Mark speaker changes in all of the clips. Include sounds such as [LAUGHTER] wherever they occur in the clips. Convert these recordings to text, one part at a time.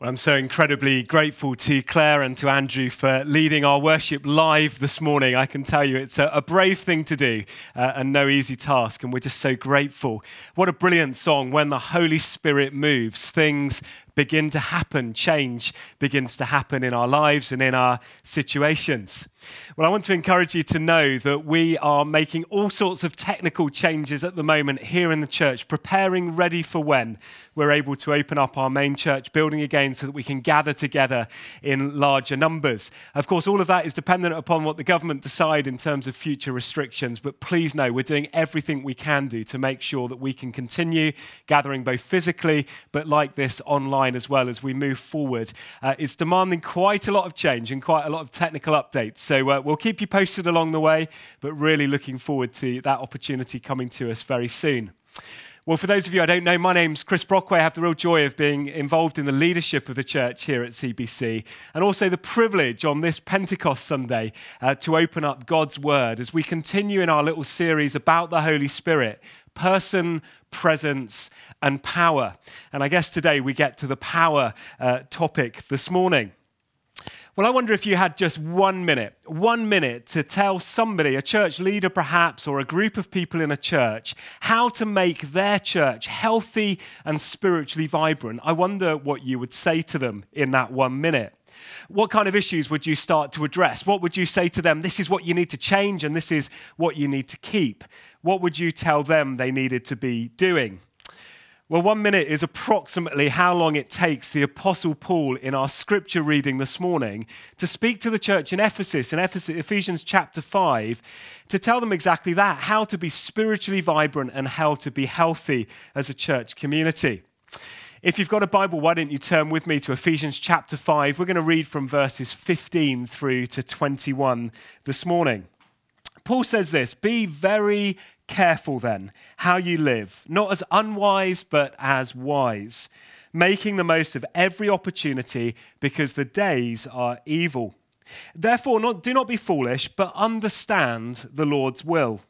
Speaker 1: Well, I'm so incredibly grateful to Claire and to Andrew for leading our worship live this morning. I can tell you it's a, a brave thing to do uh, and no easy task, and we're just so grateful. What a brilliant song. When the Holy Spirit moves, things begin to happen, change begins to happen in our lives and in our situations. Well, I want to encourage you to know that we are making all sorts of technical changes at the moment here in the church, preparing ready for when we're able to open up our main church building again so that we can gather together in larger numbers. Of course, all of that is dependent upon what the government decide in terms of future restrictions, but please know we're doing everything we can do to make sure that we can continue gathering both physically but like this online as well as we move forward. Uh, it's demanding quite a lot of change and quite a lot of technical updates. So uh, we'll keep you posted along the way, but really looking forward to that opportunity coming to us very soon. Well, for those of you I don't know, my name's Chris Brockway. I have the real joy of being involved in the leadership of the church here at CBC, and also the privilege on this Pentecost Sunday uh, to open up God's Word as we continue in our little series about the Holy Spirit person, presence, and power. And I guess today we get to the power uh, topic this morning. Well, I wonder if you had just one minute, one minute to tell somebody, a church leader perhaps, or a group of people in a church, how to make their church healthy and spiritually vibrant. I wonder what you would say to them in that one minute. What kind of issues would you start to address? What would you say to them? This is what you need to change, and this is what you need to keep. What would you tell them they needed to be doing? Well, one minute is approximately how long it takes the Apostle Paul in our scripture reading this morning to speak to the church in Ephesus, in Ephesians chapter 5, to tell them exactly that how to be spiritually vibrant and how to be healthy as a church community. If you've got a Bible, why don't you turn with me to Ephesians chapter 5? We're going to read from verses 15 through to 21 this morning. Paul says this Be very Careful then how you live, not as unwise, but as wise, making the most of every opportunity because the days are evil. Therefore, not, do not be foolish, but understand the Lord's will.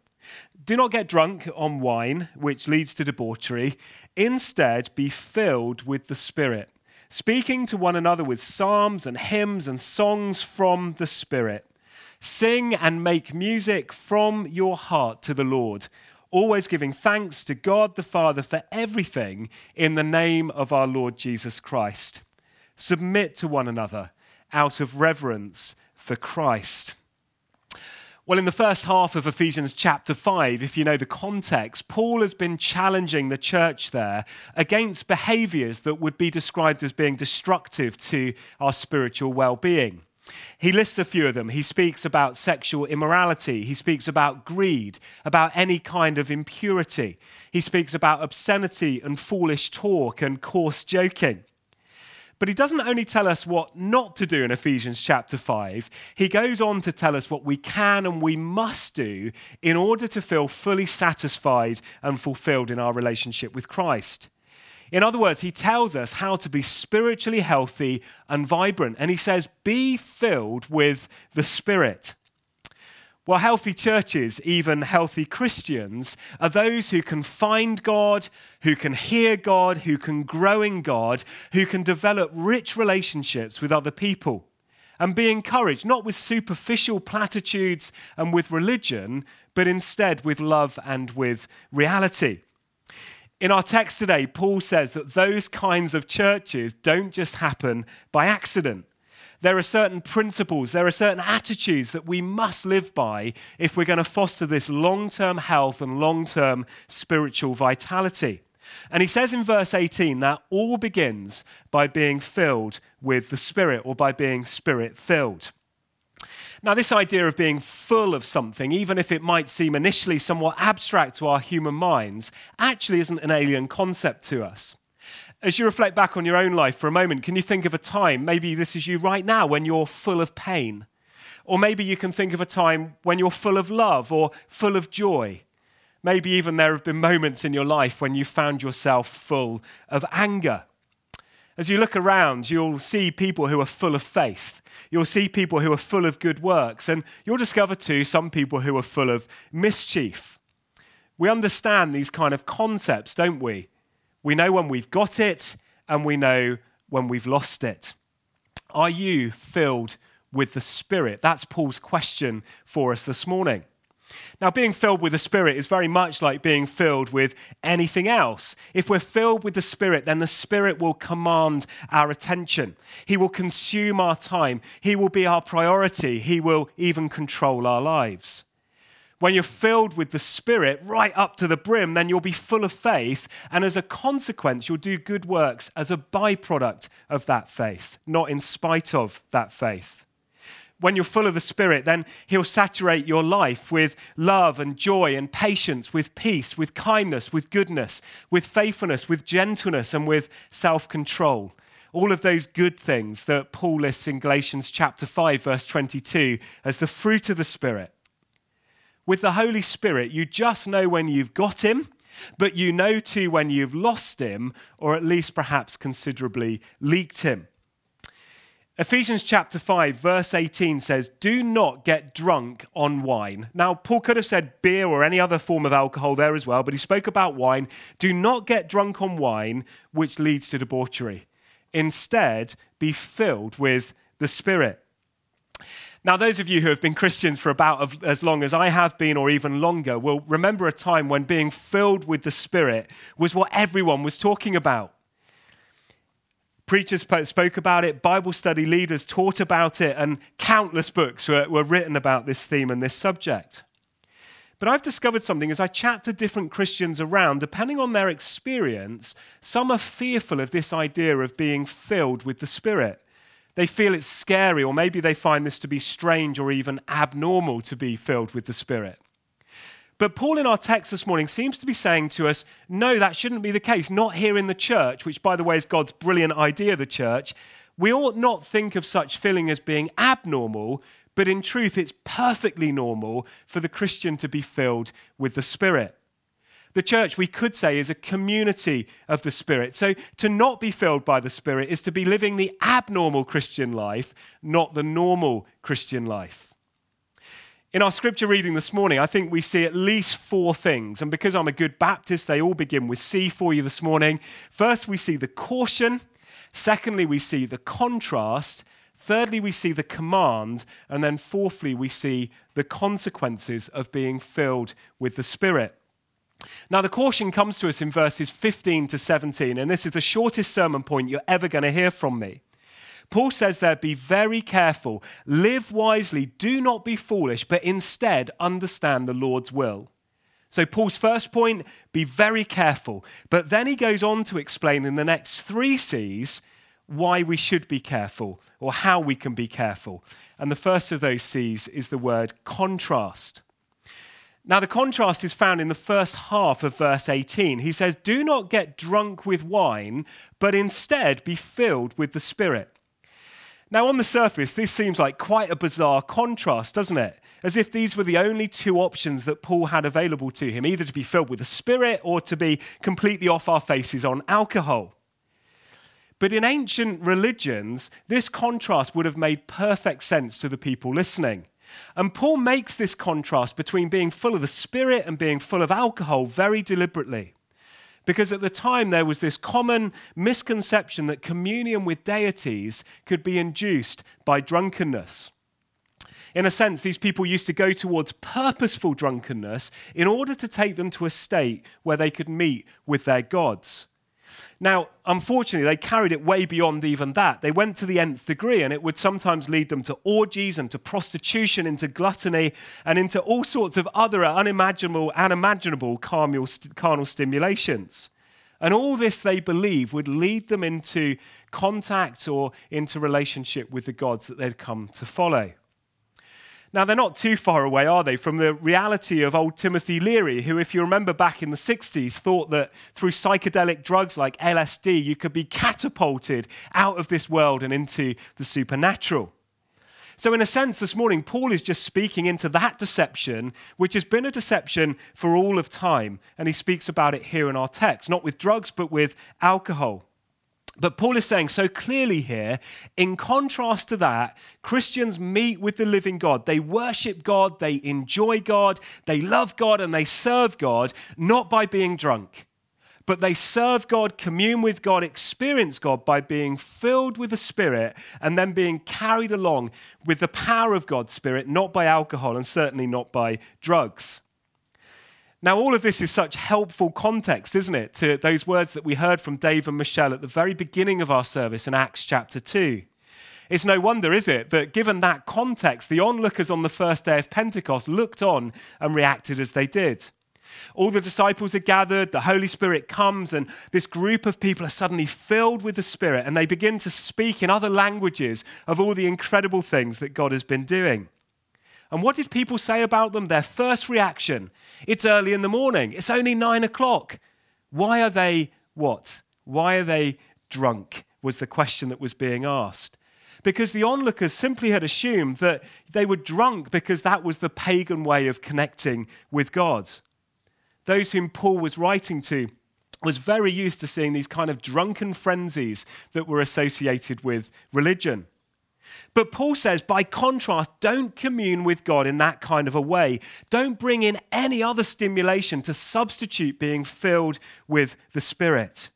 Speaker 1: Do not get drunk on wine, which leads to debauchery. Instead, be filled with the Spirit, speaking to one another with psalms and hymns and songs from the Spirit Sing and make music from your heart to the Lord, always giving thanks to God the Father for everything in the name of our Lord Jesus Christ. Submit to one another out of reverence for Christ. Well, in the first half of Ephesians chapter 5, if you know the context, Paul has been challenging the church there against behaviors that would be described as being destructive to our spiritual well being. He lists a few of them. He speaks about sexual immorality. He speaks about greed, about any kind of impurity. He speaks about obscenity and foolish talk and coarse joking. But he doesn't only tell us what not to do in Ephesians chapter 5, he goes on to tell us what we can and we must do in order to feel fully satisfied and fulfilled in our relationship with Christ. In other words, he tells us how to be spiritually healthy and vibrant. And he says, be filled with the Spirit. Well, healthy churches, even healthy Christians, are those who can find God, who can hear God, who can grow in God, who can develop rich relationships with other people and be encouraged, not with superficial platitudes and with religion, but instead with love and with reality. In our text today, Paul says that those kinds of churches don't just happen by accident. There are certain principles, there are certain attitudes that we must live by if we're going to foster this long term health and long term spiritual vitality. And he says in verse 18 that all begins by being filled with the Spirit or by being Spirit filled. Now, this idea of being full of something, even if it might seem initially somewhat abstract to our human minds, actually isn't an alien concept to us. As you reflect back on your own life for a moment, can you think of a time, maybe this is you right now, when you're full of pain? Or maybe you can think of a time when you're full of love or full of joy. Maybe even there have been moments in your life when you found yourself full of anger. As you look around, you'll see people who are full of faith. You'll see people who are full of good works. And you'll discover, too, some people who are full of mischief. We understand these kind of concepts, don't we? We know when we've got it, and we know when we've lost it. Are you filled with the Spirit? That's Paul's question for us this morning. Now, being filled with the Spirit is very much like being filled with anything else. If we're filled with the Spirit, then the Spirit will command our attention. He will consume our time. He will be our priority. He will even control our lives. When you're filled with the Spirit right up to the brim, then you'll be full of faith. And as a consequence, you'll do good works as a byproduct of that faith, not in spite of that faith when you're full of the Spirit, then He'll saturate your life with love and joy and patience, with peace, with kindness, with goodness, with faithfulness, with gentleness, and with self control. All of those good things that Paul lists in Galatians chapter 5, verse 22, as the fruit of the Spirit. With the Holy Spirit, you just know when you've got Him, but you know too when you've lost Him, or at least perhaps considerably leaked Him. Ephesians chapter 5, verse 18 says, Do not get drunk on wine. Now, Paul could have said beer or any other form of alcohol there as well, but he spoke about wine. Do not get drunk on wine, which leads to debauchery. Instead, be filled with the Spirit. Now, those of you who have been Christians for about as long as I have been, or even longer, will remember a time when being filled with the Spirit was what everyone was talking about. Preachers spoke about it, Bible study leaders taught about it, and countless books were, were written about this theme and this subject. But I've discovered something as I chat to different Christians around, depending on their experience, some are fearful of this idea of being filled with the Spirit. They feel it's scary, or maybe they find this to be strange or even abnormal to be filled with the Spirit. But Paul in our text this morning seems to be saying to us, no, that shouldn't be the case. Not here in the church, which, by the way, is God's brilliant idea, the church. We ought not think of such filling as being abnormal, but in truth, it's perfectly normal for the Christian to be filled with the Spirit. The church, we could say, is a community of the Spirit. So to not be filled by the Spirit is to be living the abnormal Christian life, not the normal Christian life. In our scripture reading this morning, I think we see at least four things. And because I'm a good Baptist, they all begin with C for you this morning. First, we see the caution. Secondly, we see the contrast. Thirdly, we see the command. And then fourthly, we see the consequences of being filled with the Spirit. Now, the caution comes to us in verses 15 to 17, and this is the shortest sermon point you're ever going to hear from me. Paul says there, be very careful, live wisely, do not be foolish, but instead understand the Lord's will. So, Paul's first point, be very careful. But then he goes on to explain in the next three C's why we should be careful or how we can be careful. And the first of those C's is the word contrast. Now, the contrast is found in the first half of verse 18. He says, Do not get drunk with wine, but instead be filled with the Spirit. Now, on the surface, this seems like quite a bizarre contrast, doesn't it? As if these were the only two options that Paul had available to him either to be filled with the Spirit or to be completely off our faces on alcohol. But in ancient religions, this contrast would have made perfect sense to the people listening. And Paul makes this contrast between being full of the Spirit and being full of alcohol very deliberately. Because at the time, there was this common misconception that communion with deities could be induced by drunkenness. In a sense, these people used to go towards purposeful drunkenness in order to take them to a state where they could meet with their gods. Now, unfortunately, they carried it way beyond even that. They went to the nth degree, and it would sometimes lead them to orgies and to prostitution, into gluttony, and into all sorts of other unimaginable, unimaginable carnal, carnal stimulations. And all this, they believe, would lead them into contact or into relationship with the gods that they'd come to follow. Now, they're not too far away, are they, from the reality of old Timothy Leary, who, if you remember back in the 60s, thought that through psychedelic drugs like LSD, you could be catapulted out of this world and into the supernatural. So, in a sense, this morning, Paul is just speaking into that deception, which has been a deception for all of time. And he speaks about it here in our text, not with drugs, but with alcohol. But Paul is saying so clearly here, in contrast to that, Christians meet with the living God. They worship God, they enjoy God, they love God, and they serve God, not by being drunk, but they serve God, commune with God, experience God by being filled with the Spirit and then being carried along with the power of God's Spirit, not by alcohol and certainly not by drugs. Now, all of this is such helpful context, isn't it, to those words that we heard from Dave and Michelle at the very beginning of our service in Acts chapter 2. It's no wonder, is it, that given that context, the onlookers on the first day of Pentecost looked on and reacted as they did. All the disciples are gathered, the Holy Spirit comes, and this group of people are suddenly filled with the Spirit, and they begin to speak in other languages of all the incredible things that God has been doing. And what did people say about them? Their first reaction it's early in the morning, it's only nine o'clock. Why are they what? Why are they drunk? Was the question that was being asked. Because the onlookers simply had assumed that they were drunk because that was the pagan way of connecting with God those whom Paul was writing to was very used to seeing these kind of drunken frenzies that were associated with religion. But Paul says, by contrast, don't commune with God in that kind of a way. Don't bring in any other stimulation to substitute being filled with the Spirit.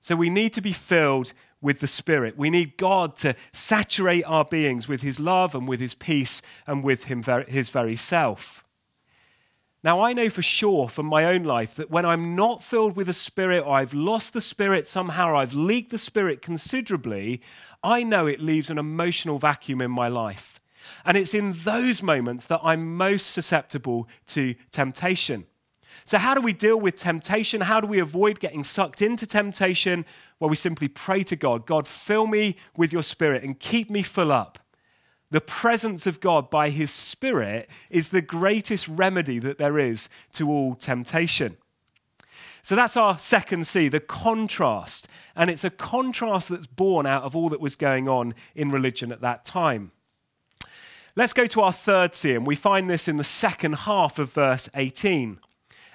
Speaker 1: So we need to be filled with the Spirit. We need God to saturate our beings with His love and with His peace and with him, His very self. Now, I know for sure from my own life that when I'm not filled with the Spirit or I've lost the Spirit somehow, or I've leaked the Spirit considerably, I know it leaves an emotional vacuum in my life. And it's in those moments that I'm most susceptible to temptation. So, how do we deal with temptation? How do we avoid getting sucked into temptation? Well, we simply pray to God God, fill me with your Spirit and keep me full up. The presence of God by His Spirit is the greatest remedy that there is to all temptation. So that's our second C, the contrast. And it's a contrast that's born out of all that was going on in religion at that time. Let's go to our third C, and we find this in the second half of verse 18.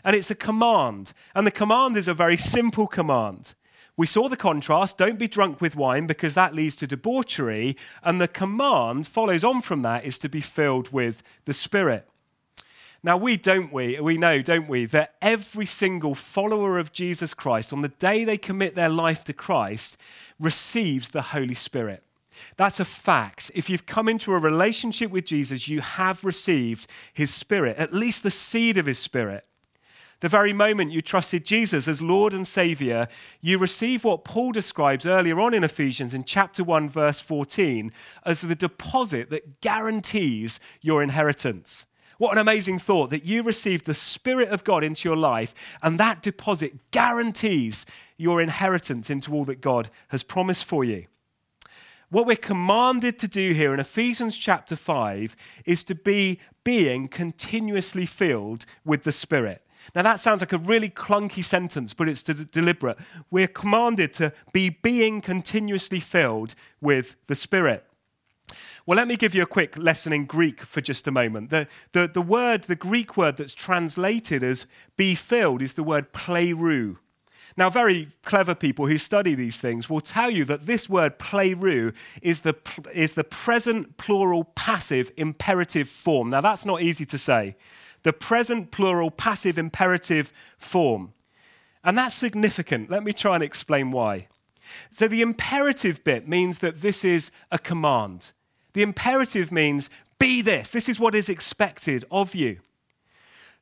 Speaker 1: And it's a command. And the command is a very simple command. We saw the contrast don't be drunk with wine because that leads to debauchery. And the command follows on from that is to be filled with the Spirit. Now, we don't we, we know, don't we, that every single follower of Jesus Christ, on the day they commit their life to Christ, receives the Holy Spirit. That's a fact. If you've come into a relationship with Jesus, you have received his Spirit, at least the seed of his Spirit. The very moment you trusted Jesus as Lord and Savior, you receive what Paul describes earlier on in Ephesians in chapter 1, verse 14, as the deposit that guarantees your inheritance. What an amazing thought that you received the Spirit of God into your life, and that deposit guarantees your inheritance into all that God has promised for you. What we're commanded to do here in Ephesians chapter 5 is to be being continuously filled with the Spirit. Now, that sounds like a really clunky sentence, but it's de- deliberate. We're commanded to be being continuously filled with the Spirit. Well, let me give you a quick lesson in Greek for just a moment. The, the, the word, the Greek word that's translated as be filled is the word pleroo. Now, very clever people who study these things will tell you that this word pleroo is the, is the present plural passive imperative form. Now, that's not easy to say the present plural passive imperative form. And that's significant. Let me try and explain why. So, the imperative bit means that this is a command. The imperative means be this. This is what is expected of you.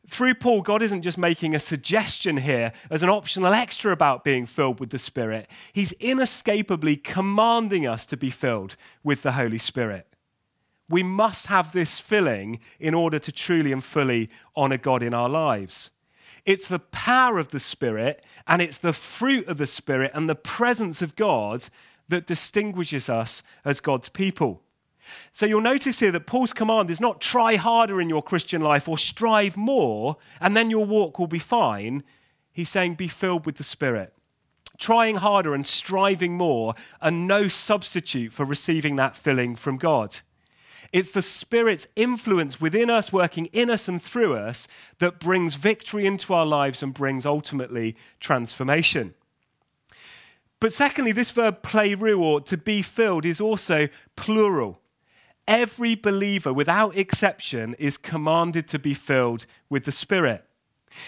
Speaker 1: Through Paul, God isn't just making a suggestion here as an optional extra about being filled with the Spirit. He's inescapably commanding us to be filled with the Holy Spirit. We must have this filling in order to truly and fully honor God in our lives. It's the power of the Spirit and it's the fruit of the Spirit and the presence of God that distinguishes us as God's people. So you'll notice here that Paul's command is not try harder in your Christian life or strive more and then your walk will be fine. He's saying be filled with the Spirit. Trying harder and striving more are no substitute for receiving that filling from God. It's the Spirit's influence within us, working in us and through us, that brings victory into our lives and brings ultimately transformation. But secondly, this verb pleroo, or to be filled, is also plural. Every believer, without exception, is commanded to be filled with the Spirit.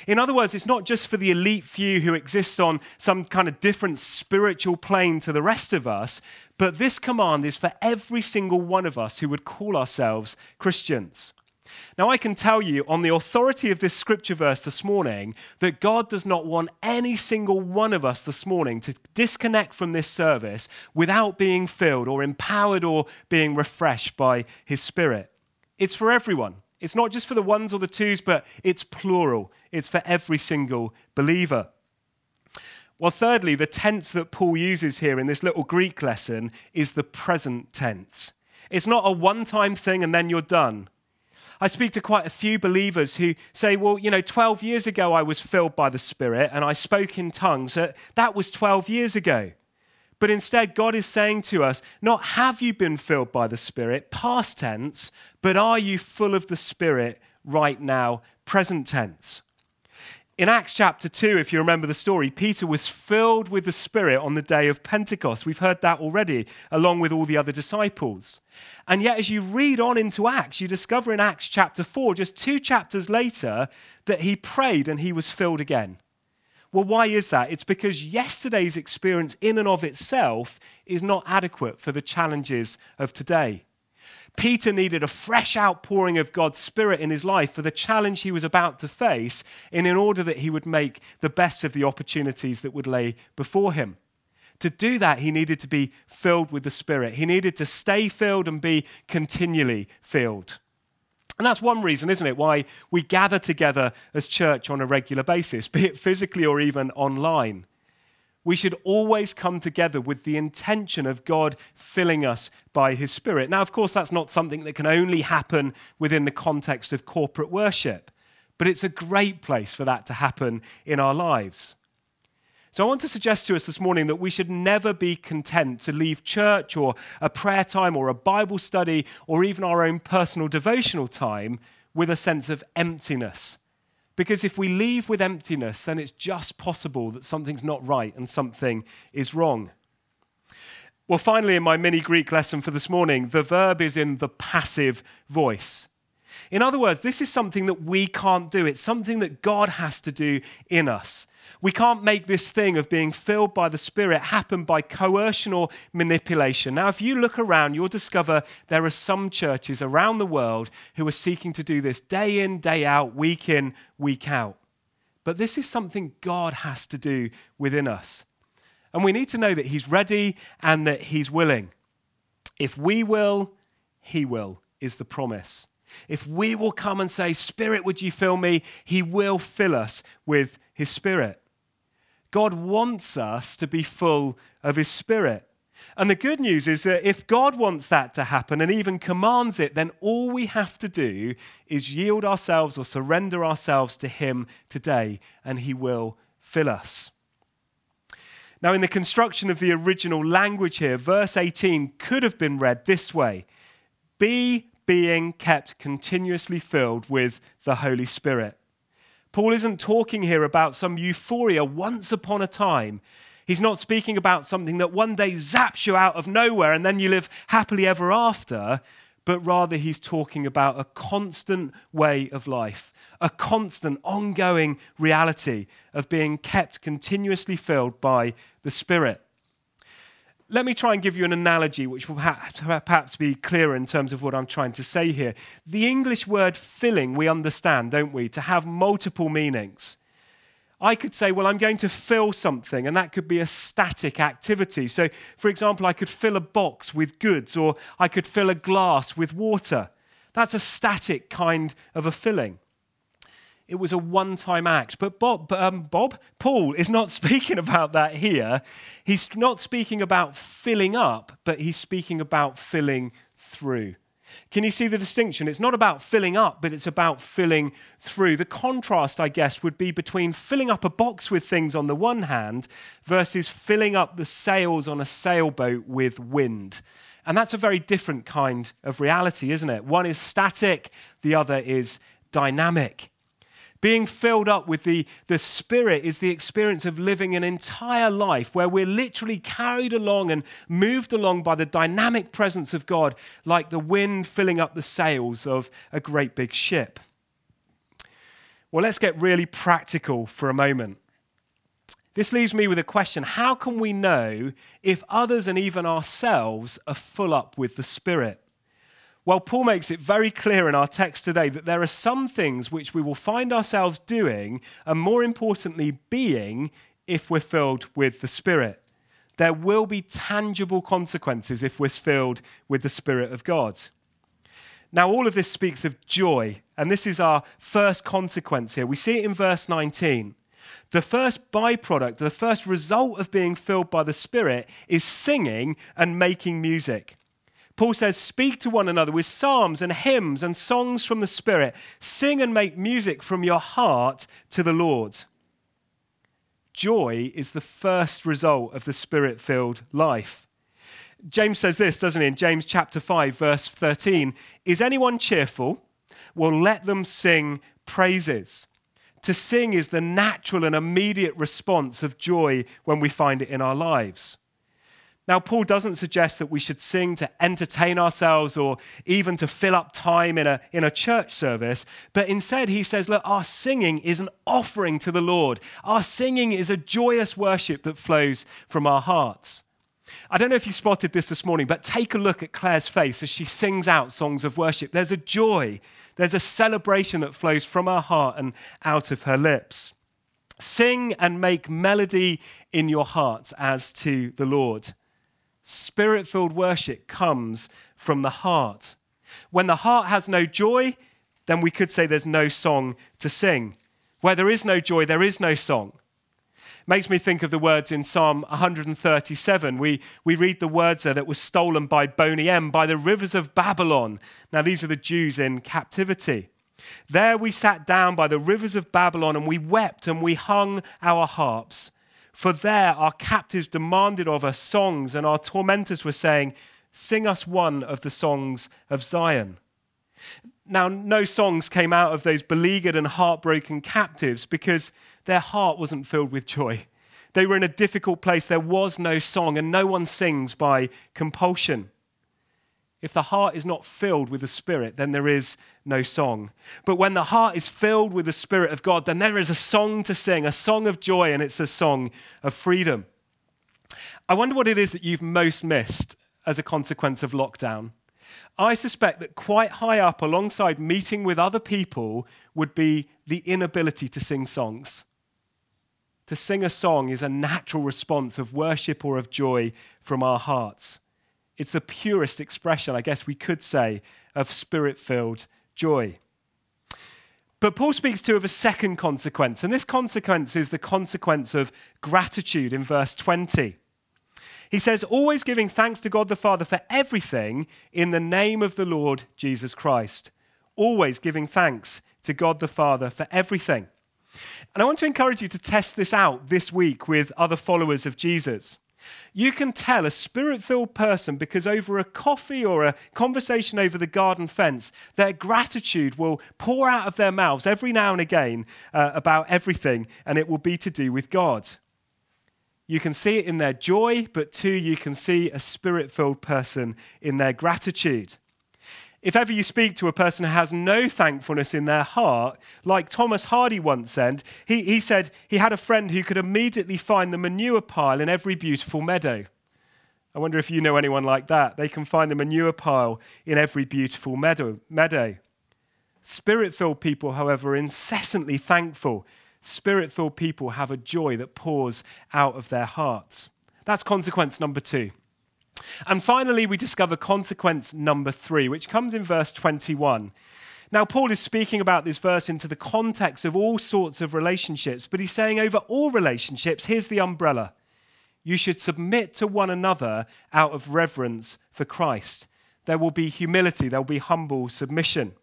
Speaker 1: In other words, it's not just for the elite few who exist on some kind of different spiritual plane to the rest of us, but this command is for every single one of us who would call ourselves Christians. Now, I can tell you on the authority of this scripture verse this morning that God does not want any single one of us this morning to disconnect from this service without being filled or empowered or being refreshed by His Spirit. It's for everyone. It's not just for the ones or the twos, but it's plural. It's for every single believer. Well, thirdly, the tense that Paul uses here in this little Greek lesson is the present tense. It's not a one time thing and then you're done. I speak to quite a few believers who say, well, you know, 12 years ago I was filled by the Spirit and I spoke in tongues. Uh, that was 12 years ago. But instead, God is saying to us, not have you been filled by the Spirit, past tense, but are you full of the Spirit right now, present tense? In Acts chapter 2, if you remember the story, Peter was filled with the Spirit on the day of Pentecost. We've heard that already, along with all the other disciples. And yet, as you read on into Acts, you discover in Acts chapter 4, just two chapters later, that he prayed and he was filled again. Well, why is that? It's because yesterday's experience, in and of itself, is not adequate for the challenges of today. Peter needed a fresh outpouring of God's Spirit in his life for the challenge he was about to face, and in order that he would make the best of the opportunities that would lay before him. To do that, he needed to be filled with the Spirit. He needed to stay filled and be continually filled. And that's one reason, isn't it, why we gather together as church on a regular basis, [LAUGHS] be it physically or even online. We should always come together with the intention of God filling us by His Spirit. Now, of course, that's not something that can only happen within the context of corporate worship, but it's a great place for that to happen in our lives. So I want to suggest to us this morning that we should never be content to leave church or a prayer time or a Bible study or even our own personal devotional time with a sense of emptiness. Because if we leave with emptiness, then it's just possible that something's not right and something is wrong. Well, finally, in my mini Greek lesson for this morning, the verb is in the passive voice. In other words, this is something that we can't do. It's something that God has to do in us. We can't make this thing of being filled by the Spirit happen by coercion or manipulation. Now, if you look around, you'll discover there are some churches around the world who are seeking to do this day in, day out, week in, week out. But this is something God has to do within us. And we need to know that He's ready and that He's willing. If we will, He will, is the promise. If we will come and say, Spirit, would you fill me? He will fill us with His Spirit. God wants us to be full of His Spirit. And the good news is that if God wants that to happen and even commands it, then all we have to do is yield ourselves or surrender ourselves to Him today, and He will fill us. Now, in the construction of the original language here, verse 18 could have been read this way Be being kept continuously filled with the Holy Spirit. Paul isn't talking here about some euphoria once upon a time. He's not speaking about something that one day zaps you out of nowhere and then you live happily ever after, but rather he's talking about a constant way of life, a constant, ongoing reality of being kept continuously filled by the Spirit let me try and give you an analogy which will perhaps be clearer in terms of what I'm trying to say here. The English word filling, we understand, don't we, to have multiple meanings. I could say, well, I'm going to fill something, and that could be a static activity. So, for example, I could fill a box with goods, or I could fill a glass with water. That's a static kind of a filling it was a one time act. But Bob, um, Bob, Paul is not [LAUGHS] speaking about that here. He's not speaking about filling up, but he's speaking about filling through. Can you see the distinction? It's not about filling up, but it's about filling through. The contrast, I guess, would be between filling up a box with things on the one hand versus filling up the sails on a sailboat with wind. And that's a very different kind of reality, isn't it? One is static, the other is dynamic. Being filled up with the, the Spirit is the experience of living an entire life where we're literally carried along and moved along by the dynamic presence of God, like the wind filling up the sails of a great big ship. Well, let's get really practical for a moment. This leaves me with a question How can we know if others and even ourselves are full up with the Spirit? Well, Paul makes it very clear in our text today that there are some things which we will find ourselves doing, and more importantly, being, if we're filled with the Spirit. There will be tangible consequences if we're filled with the Spirit of God. Now, all of this speaks of joy, and this is our first consequence here. We see it in verse 19. The first byproduct, the first result of being filled by the Spirit is singing and making music. Paul says, Speak to one another with psalms and hymns and songs from the Spirit. Sing and make music from your heart to the Lord. Joy is the first result of the Spirit filled life. James says this, doesn't he, in James chapter 5, verse 13 Is anyone cheerful? Well, let them sing praises. To sing is the natural and immediate response of joy when we find it in our lives. Now, Paul doesn't suggest that we should sing to entertain ourselves or even to fill up time in a, in a church service, but instead he says, look, our singing is an offering to the Lord. Our singing is a joyous worship that flows from our hearts. I don't know if you spotted this this morning, but take a look at Claire's face as she sings out songs of worship. There's a joy, there's a celebration that flows from her heart and out of her lips. Sing and make melody in your hearts as to the Lord. Spirit filled worship comes from the heart. When the heart has no joy, then we could say there's no song to sing. Where there is no joy, there is no song. Makes me think of the words in Psalm 137. We, we read the words there that were stolen by Boney M by the rivers of Babylon. Now, these are the Jews in captivity. There we sat down by the rivers of Babylon and we wept and we hung our harps. For there our captives demanded of us songs, and our tormentors were saying, Sing us one of the songs of Zion. Now, no songs came out of those beleaguered and heartbroken captives because their heart wasn't filled with joy. They were in a difficult place. There was no song, and no one sings by compulsion. If the heart is not filled with the Spirit, then there is no song. But when the heart is filled with the Spirit of God, then there is a song to sing, a song of joy, and it's a song of freedom. I wonder what it is that you've most missed as a consequence of lockdown. I suspect that quite high up alongside meeting with other people would be the inability to sing songs. To sing a song is a natural response of worship or of joy from our hearts. It's the purest expression, I guess we could say, of spirit filled joy. But Paul speaks too of a second consequence, and this consequence is the consequence of gratitude in verse 20. He says, always giving thanks to God the Father for everything in the name of the Lord Jesus Christ. Always giving thanks to God the Father for everything. And I want to encourage you to test this out this week with other followers of Jesus. You can tell a spirit filled person because over a coffee or a conversation over the garden fence, their gratitude will pour out of their mouths every now and again uh, about everything, and it will be to do with God. You can see it in their joy, but two, you can see a spirit filled person in their gratitude. If ever you speak to a person who has no thankfulness in their heart, like Thomas Hardy once said, he, he said he had a friend who could immediately find the manure pile in every beautiful meadow. I wonder if you know anyone like that. They can find the manure pile in every beautiful meadow. meadow. Spirit filled people, however, are incessantly thankful. Spirit filled people have a joy that pours out of their hearts. That's consequence number two. And finally, we discover consequence number three, which comes in verse 21. Now, Paul is speaking about this verse into the context of all sorts of relationships, but he's saying over all relationships, here's the umbrella. You should submit to one another out of reverence for Christ. There will be humility, there will be humble submission.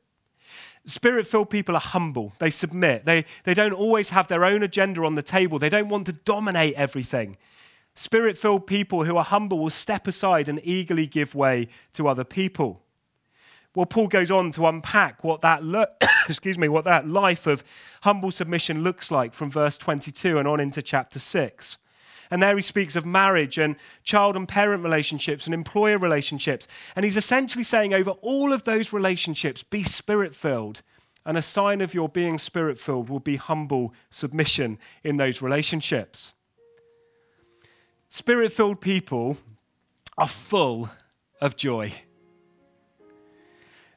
Speaker 1: Spirit filled people are humble. They submit. They, they don't always have their own agenda on the table. They don't want to dominate everything. Spirit filled people who are humble will step aside and eagerly give way to other people. Well, Paul goes on to unpack what that lo- [COUGHS] excuse me, what that life of humble submission looks like from verse 22 and on into chapter 6. And there he speaks of marriage and child and parent relationships and employer relationships. And he's essentially saying over all of those relationships, be spirit filled And a sign of your being spirit filled will be humble submission in those relationships. Spirit filled people are full of joy.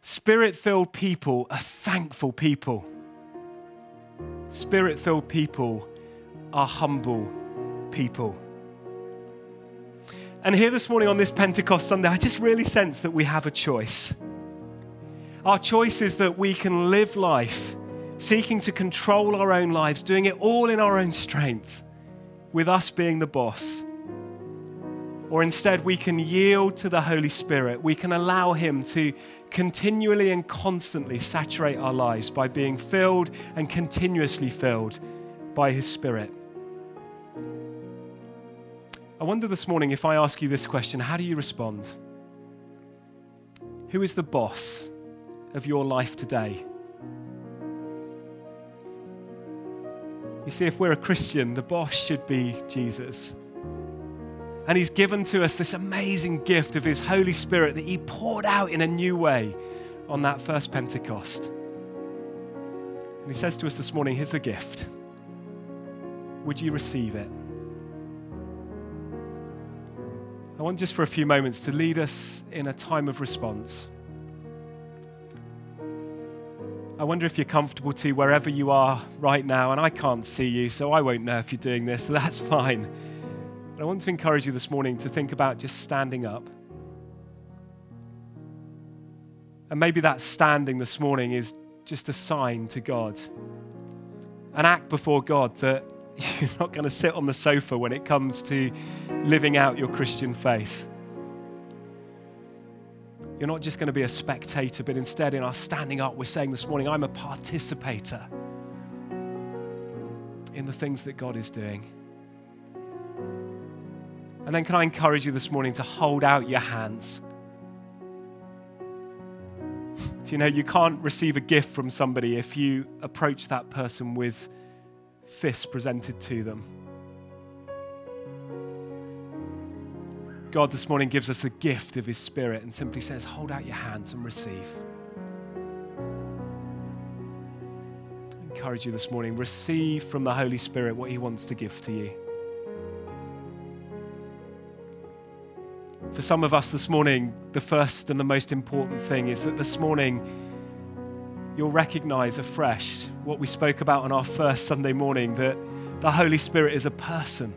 Speaker 1: Spirit filled people are thankful people. Spirit filled people are humble people. And here this morning on this Pentecost Sunday, I just really sense that we have a choice. Our choice is that we can live life seeking to control our own lives, doing it all in our own strength, with us being the boss. Or instead, we can yield to the Holy Spirit. We can allow Him to continually and constantly saturate our lives by being filled and continuously filled by His Spirit. I wonder this morning if I ask you this question, how do you respond? Who is the boss of your life today? You see, if we're a Christian, the boss should be Jesus. And He's given to us this amazing gift of His Holy Spirit that He poured out in a new way on that first Pentecost. And He says to us this morning, Here's the gift. Would you receive it? I want just for a few moments to lead us in a time of response. I wonder if you're comfortable to wherever you are right now, and I can't see you, so I won't know if you're doing this, so that's fine. I want to encourage you this morning to think about just standing up. And maybe that standing this morning is just a sign to God, an act before God that [LAUGHS] you're not going to sit on the sofa when it comes to living out your Christian faith. You're not just going to be a spectator, but instead, in our standing up, we're saying this morning, I'm a participator in the things that God is doing. And then, can I encourage you this morning to hold out your hands? Do you know you can't receive a gift from somebody if you approach that person with fists presented to them. God this morning gives us the gift of His Spirit and simply says, Hold out your hands and receive. I encourage you this morning, receive from the Holy Spirit what He wants to give to you. For some of us this morning, the first and the most important thing is that this morning, you'll recognize afresh what we spoke about on our first Sunday morning that the Holy Spirit is a person.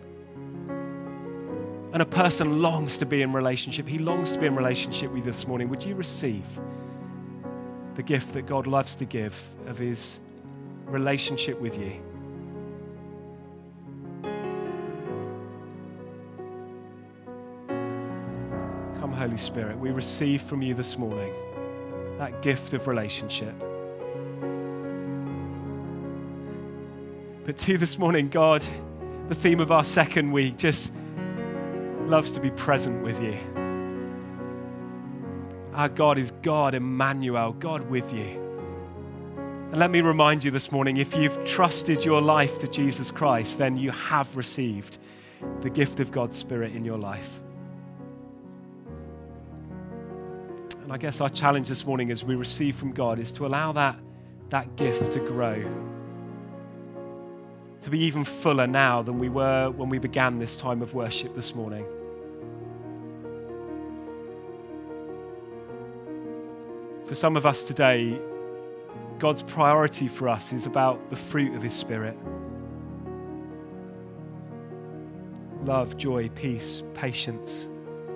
Speaker 1: And a person longs to be in relationship. He longs to be in relationship with you this morning. Would you receive the gift that God loves to give of his relationship with you? Holy Spirit, we receive from you this morning that gift of relationship. But to this morning, God, the theme of our second week just loves to be present with you. Our God is God, Emmanuel, God with you. And let me remind you this morning if you've trusted your life to Jesus Christ, then you have received the gift of God's Spirit in your life. And I guess our challenge this morning as we receive from God is to allow that, that gift to grow. To be even fuller now than we were when we began this time of worship this morning. For some of us today, God's priority for us is about the fruit of His Spirit. Love, joy, peace, patience,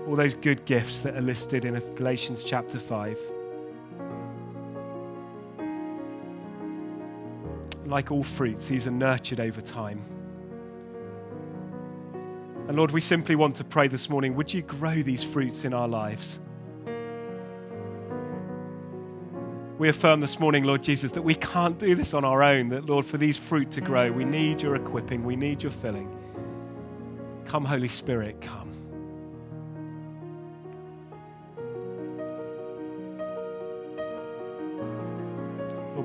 Speaker 1: all those good gifts that are listed in Galatians chapter 5. like all fruits, these are nurtured over time. And Lord, we simply want to pray this morning would you grow these fruits in our lives? We affirm this morning, Lord Jesus, that we can't do this on our own, that, Lord, for these fruit to grow, we need your equipping, we need your filling. Come, Holy Spirit, come.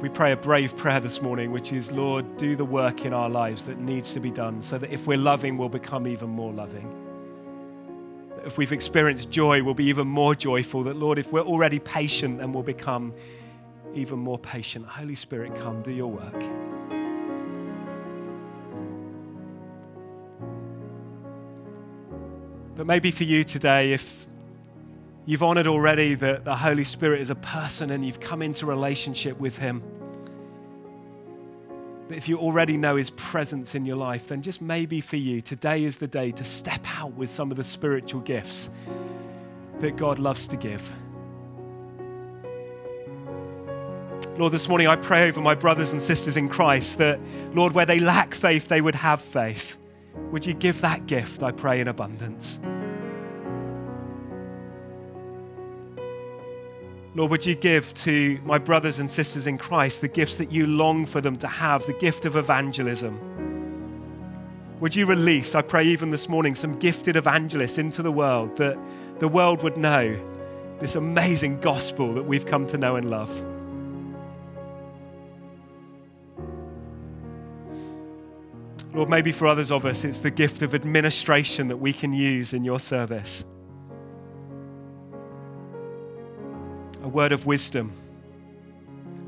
Speaker 1: We pray a brave prayer this morning, which is, Lord, do the work in our lives that needs to be done so that if we're loving, we'll become even more loving. If we've experienced joy, we'll be even more joyful. That, Lord, if we're already patient, then we'll become even more patient. Holy Spirit, come, do your work. But maybe for you today, if you've honored already that the Holy Spirit is a person and you've come into relationship with Him, But if you already know His presence in your life, then just maybe for you, today is the day to step out with some of the spiritual gifts that God loves to give. Lord, this morning I pray over my brothers and sisters in Christ that, Lord, where they lack faith, they would have faith. Would you give that gift, I pray, in abundance? Lord, would you give to my brothers and sisters in Christ the gifts that you long for them to have, the gift of evangelism? Would you release, I pray, even this morning, some gifted evangelists into the world that the world would know this amazing gospel that we've come to know and love? Lord, maybe for others of us, it's the gift of administration that we can use in your service. Word of wisdom,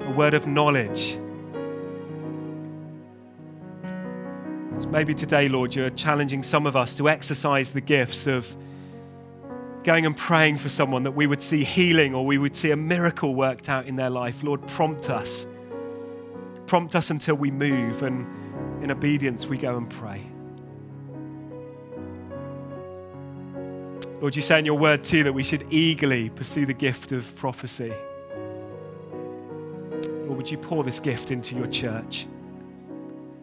Speaker 1: a word of knowledge. So maybe today, Lord, you're challenging some of us to exercise the gifts of going and praying for someone that we would see healing or we would see a miracle worked out in their life. Lord, prompt us. Prompt us until we move and in obedience, we go and pray. Lord, you say in your word too that we should eagerly pursue the gift of prophecy. Lord, would you pour this gift into your church?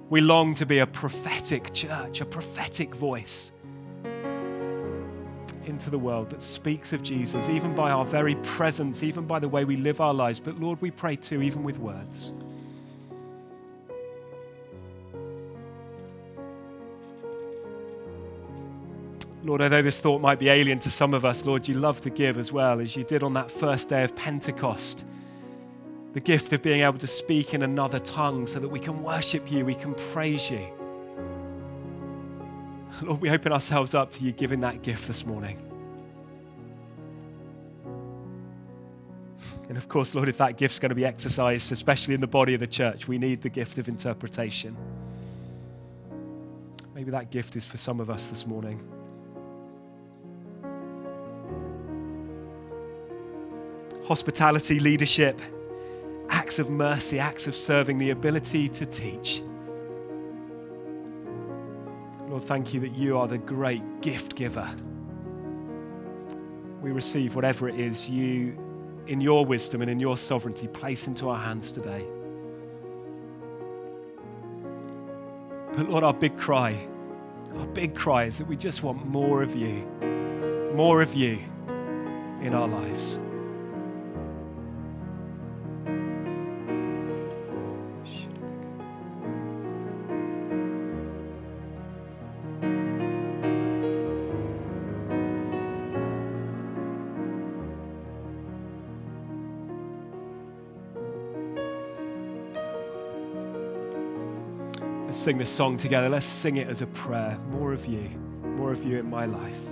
Speaker 1: We long to be a prophetic church, a prophetic voice into the world that speaks of Jesus, even by our very presence, even by the way we live our lives. But Lord, we pray too, even with words. Lord, although this thought might be alien to some of us, Lord, you love to give as well, as you did on that first day of Pentecost. The gift of being able to speak in another tongue so that we can worship you, we can praise you. Lord, we open ourselves up to you giving that gift this morning. And of course, Lord, if that gift's going to be exercised, especially in the body of the church, we need the gift of interpretation. Maybe that gift is for some of us this morning. Hospitality, leadership, acts of mercy, acts of serving, the ability to teach. Lord, thank you that you are the great gift giver. We receive whatever it is you, in your wisdom and in your sovereignty, place into our hands today. But Lord, our big cry, our big cry is that we just want more of you, more of you in our lives. Sing this song together. Let's sing it as a prayer. More of you, more of you in my life.